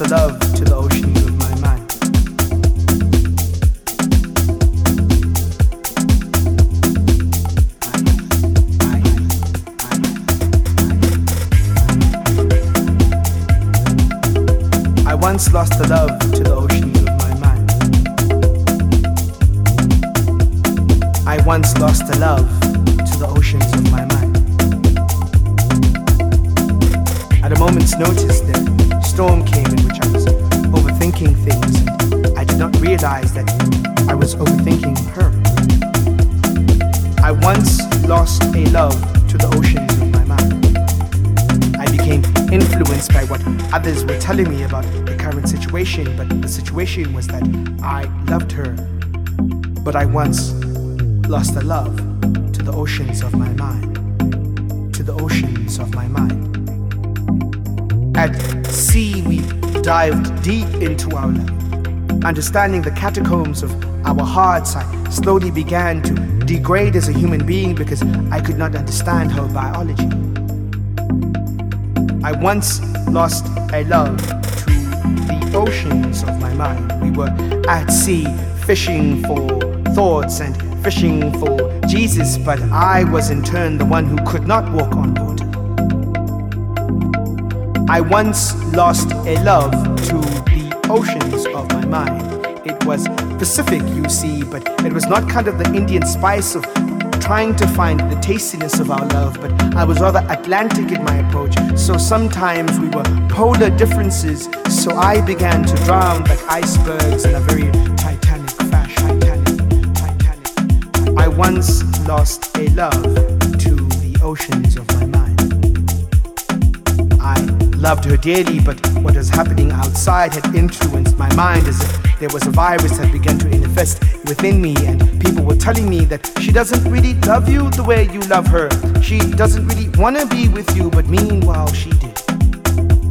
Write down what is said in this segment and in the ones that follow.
the love to the oceans of my mind. I once lost the love to the oceans of my mind. I once lost the love to the oceans of my mind. At a moment's notice, the storm came in which I was overthinking things, I did not realize that I was overthinking her. I once lost a love to the oceans of my mind. I became influenced by what others were telling me about the current situation, but the situation was that I loved her, but I once lost a love to the oceans of my mind. To the oceans of my mind. At sea, we dived deep into our love. Understanding the catacombs of our hearts, I slowly began to degrade as a human being because I could not understand her biology. I once lost a love to the oceans of my mind. We were at sea fishing for thoughts and fishing for Jesus, but I was in turn the one who could not walk on water. I once lost a love to the oceans of my mind. It was Pacific, you see, but it was not kind of the Indian spice of trying to find the tastiness of our love, but I was rather Atlantic in my approach. So sometimes we were polar differences, so I began to drown like icebergs in a very Titanic fashion. Titanic, Titanic. I once lost a love to the oceans of loved her dearly, but what was happening outside had influenced my mind as if there was a virus that began to infest within me, and people were telling me that she doesn't really love you the way you love her. She doesn't really want to be with you, but meanwhile, she did.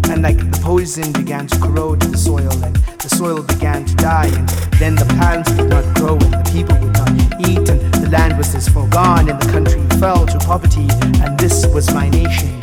And like the poison began to corrode the soil, and the soil began to die, and then the plants would not grow, and the people would not eat, and the land was as far gone, and the country fell to poverty, and this was my nation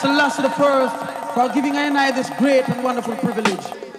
Selassie the first for giving I and I this great and wonderful privilege.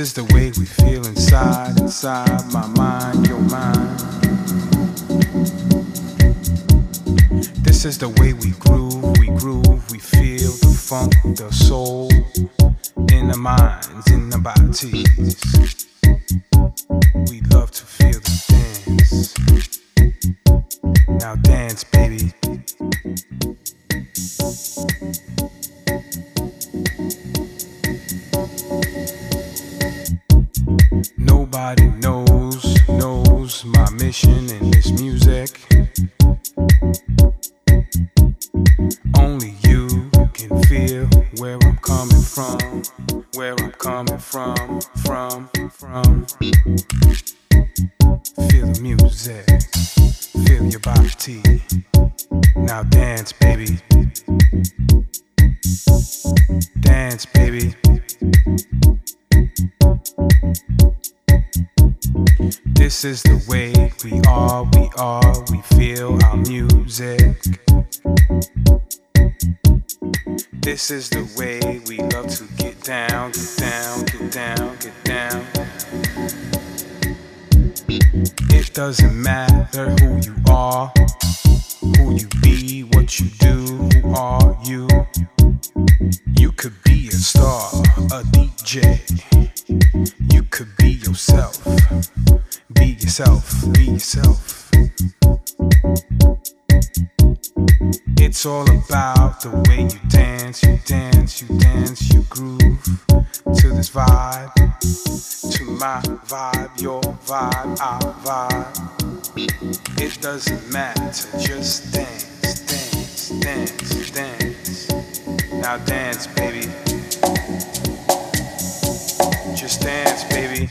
is the way we feel inside, inside my mind, your mind. This is the way This is the way we love to get down, get down, get down, get down. It doesn't matter who you are, who you be, what you do, who are you. You could be a star, a DJ. You could be yourself. Be yourself, be yourself. It's all about the way you dance, you dance, you dance, you groove to this vibe, to my vibe, your vibe, our vibe. It doesn't matter, just dance, dance, dance, dance. Now dance, baby. Just dance, baby.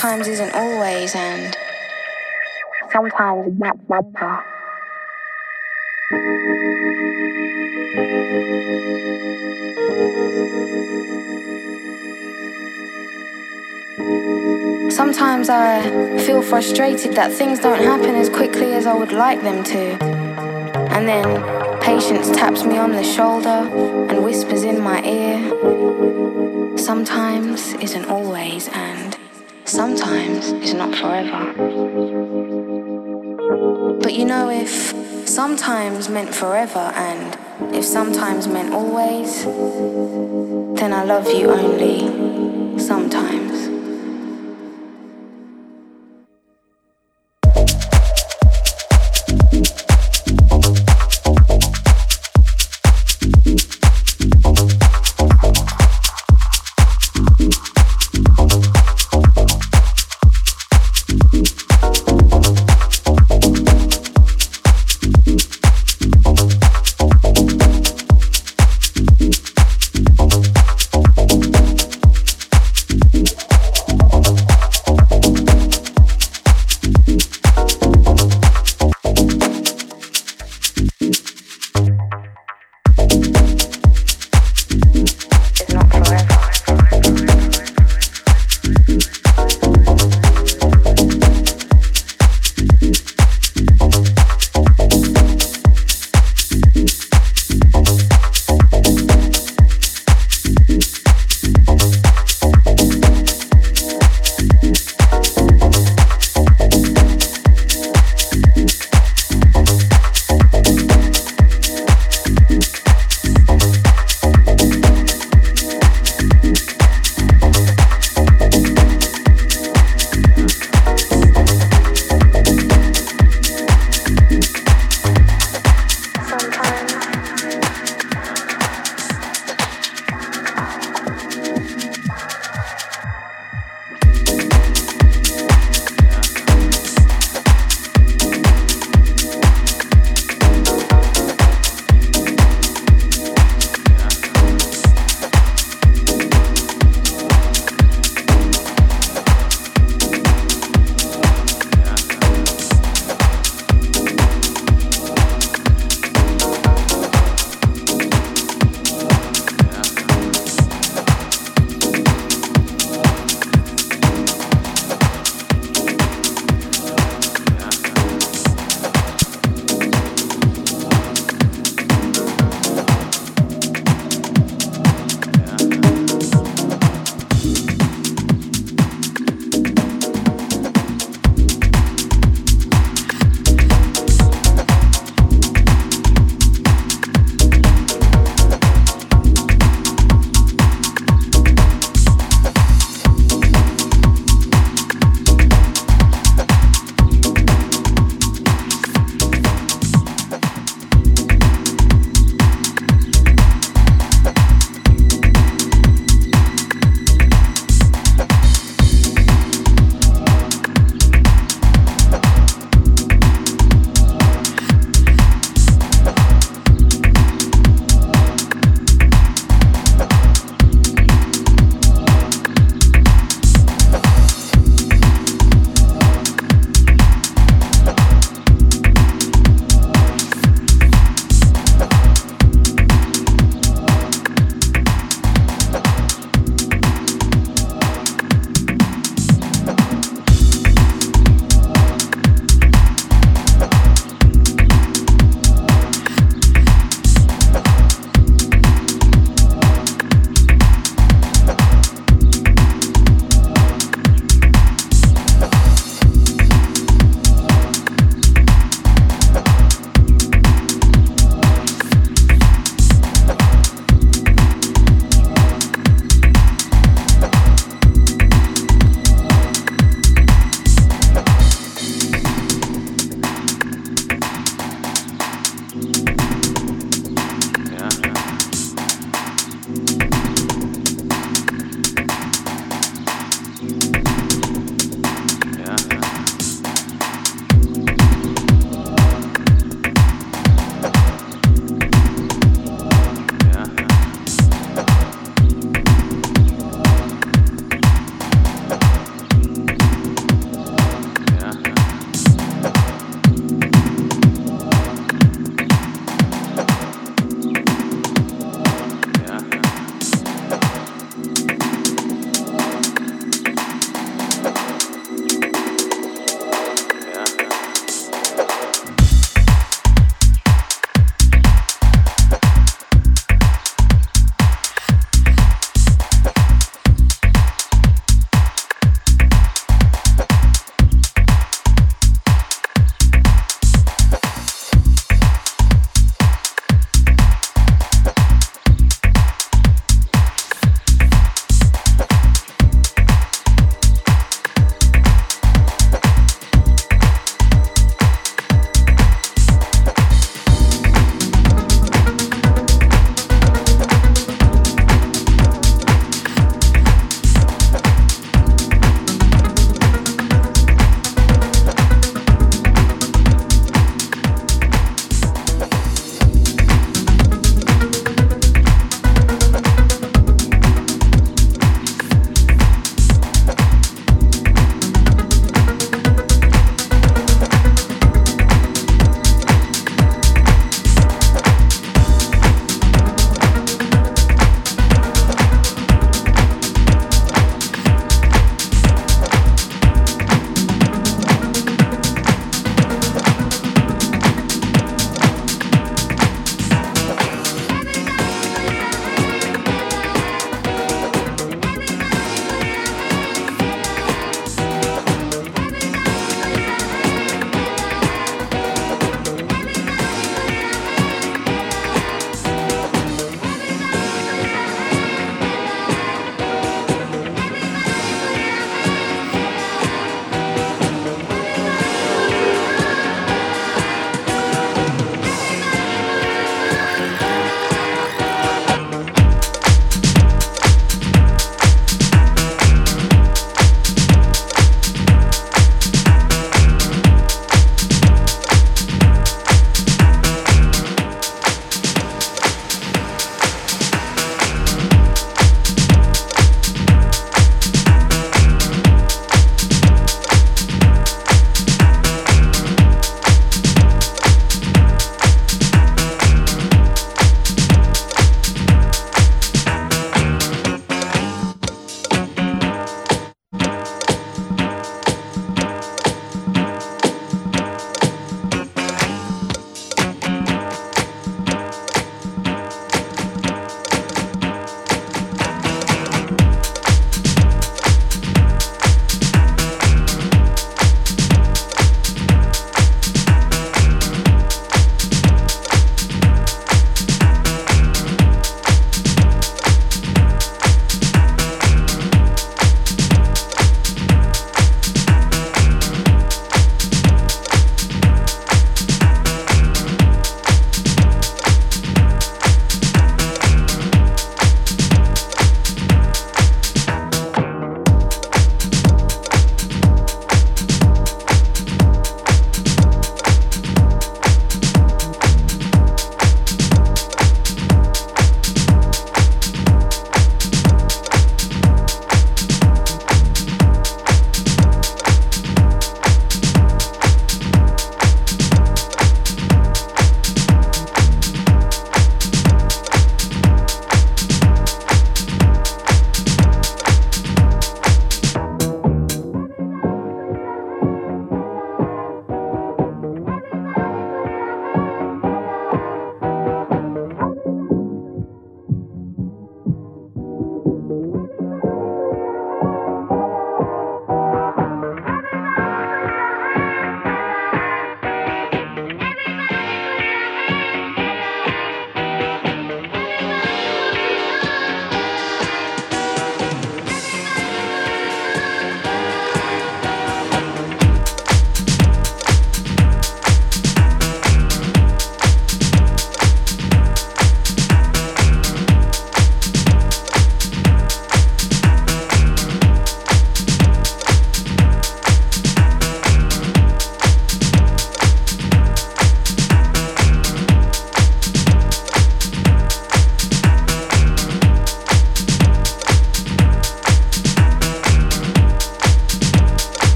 Sometimes isn't always and sometimes not forever. Sometimes I feel frustrated that things don't happen as quickly as I would like them to. And then Patience taps me on the shoulder and whispers in my ear. Sometimes isn't always, and sometimes is not forever. But you know, if sometimes meant forever and if sometimes meant always, then I love you only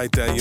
I tell you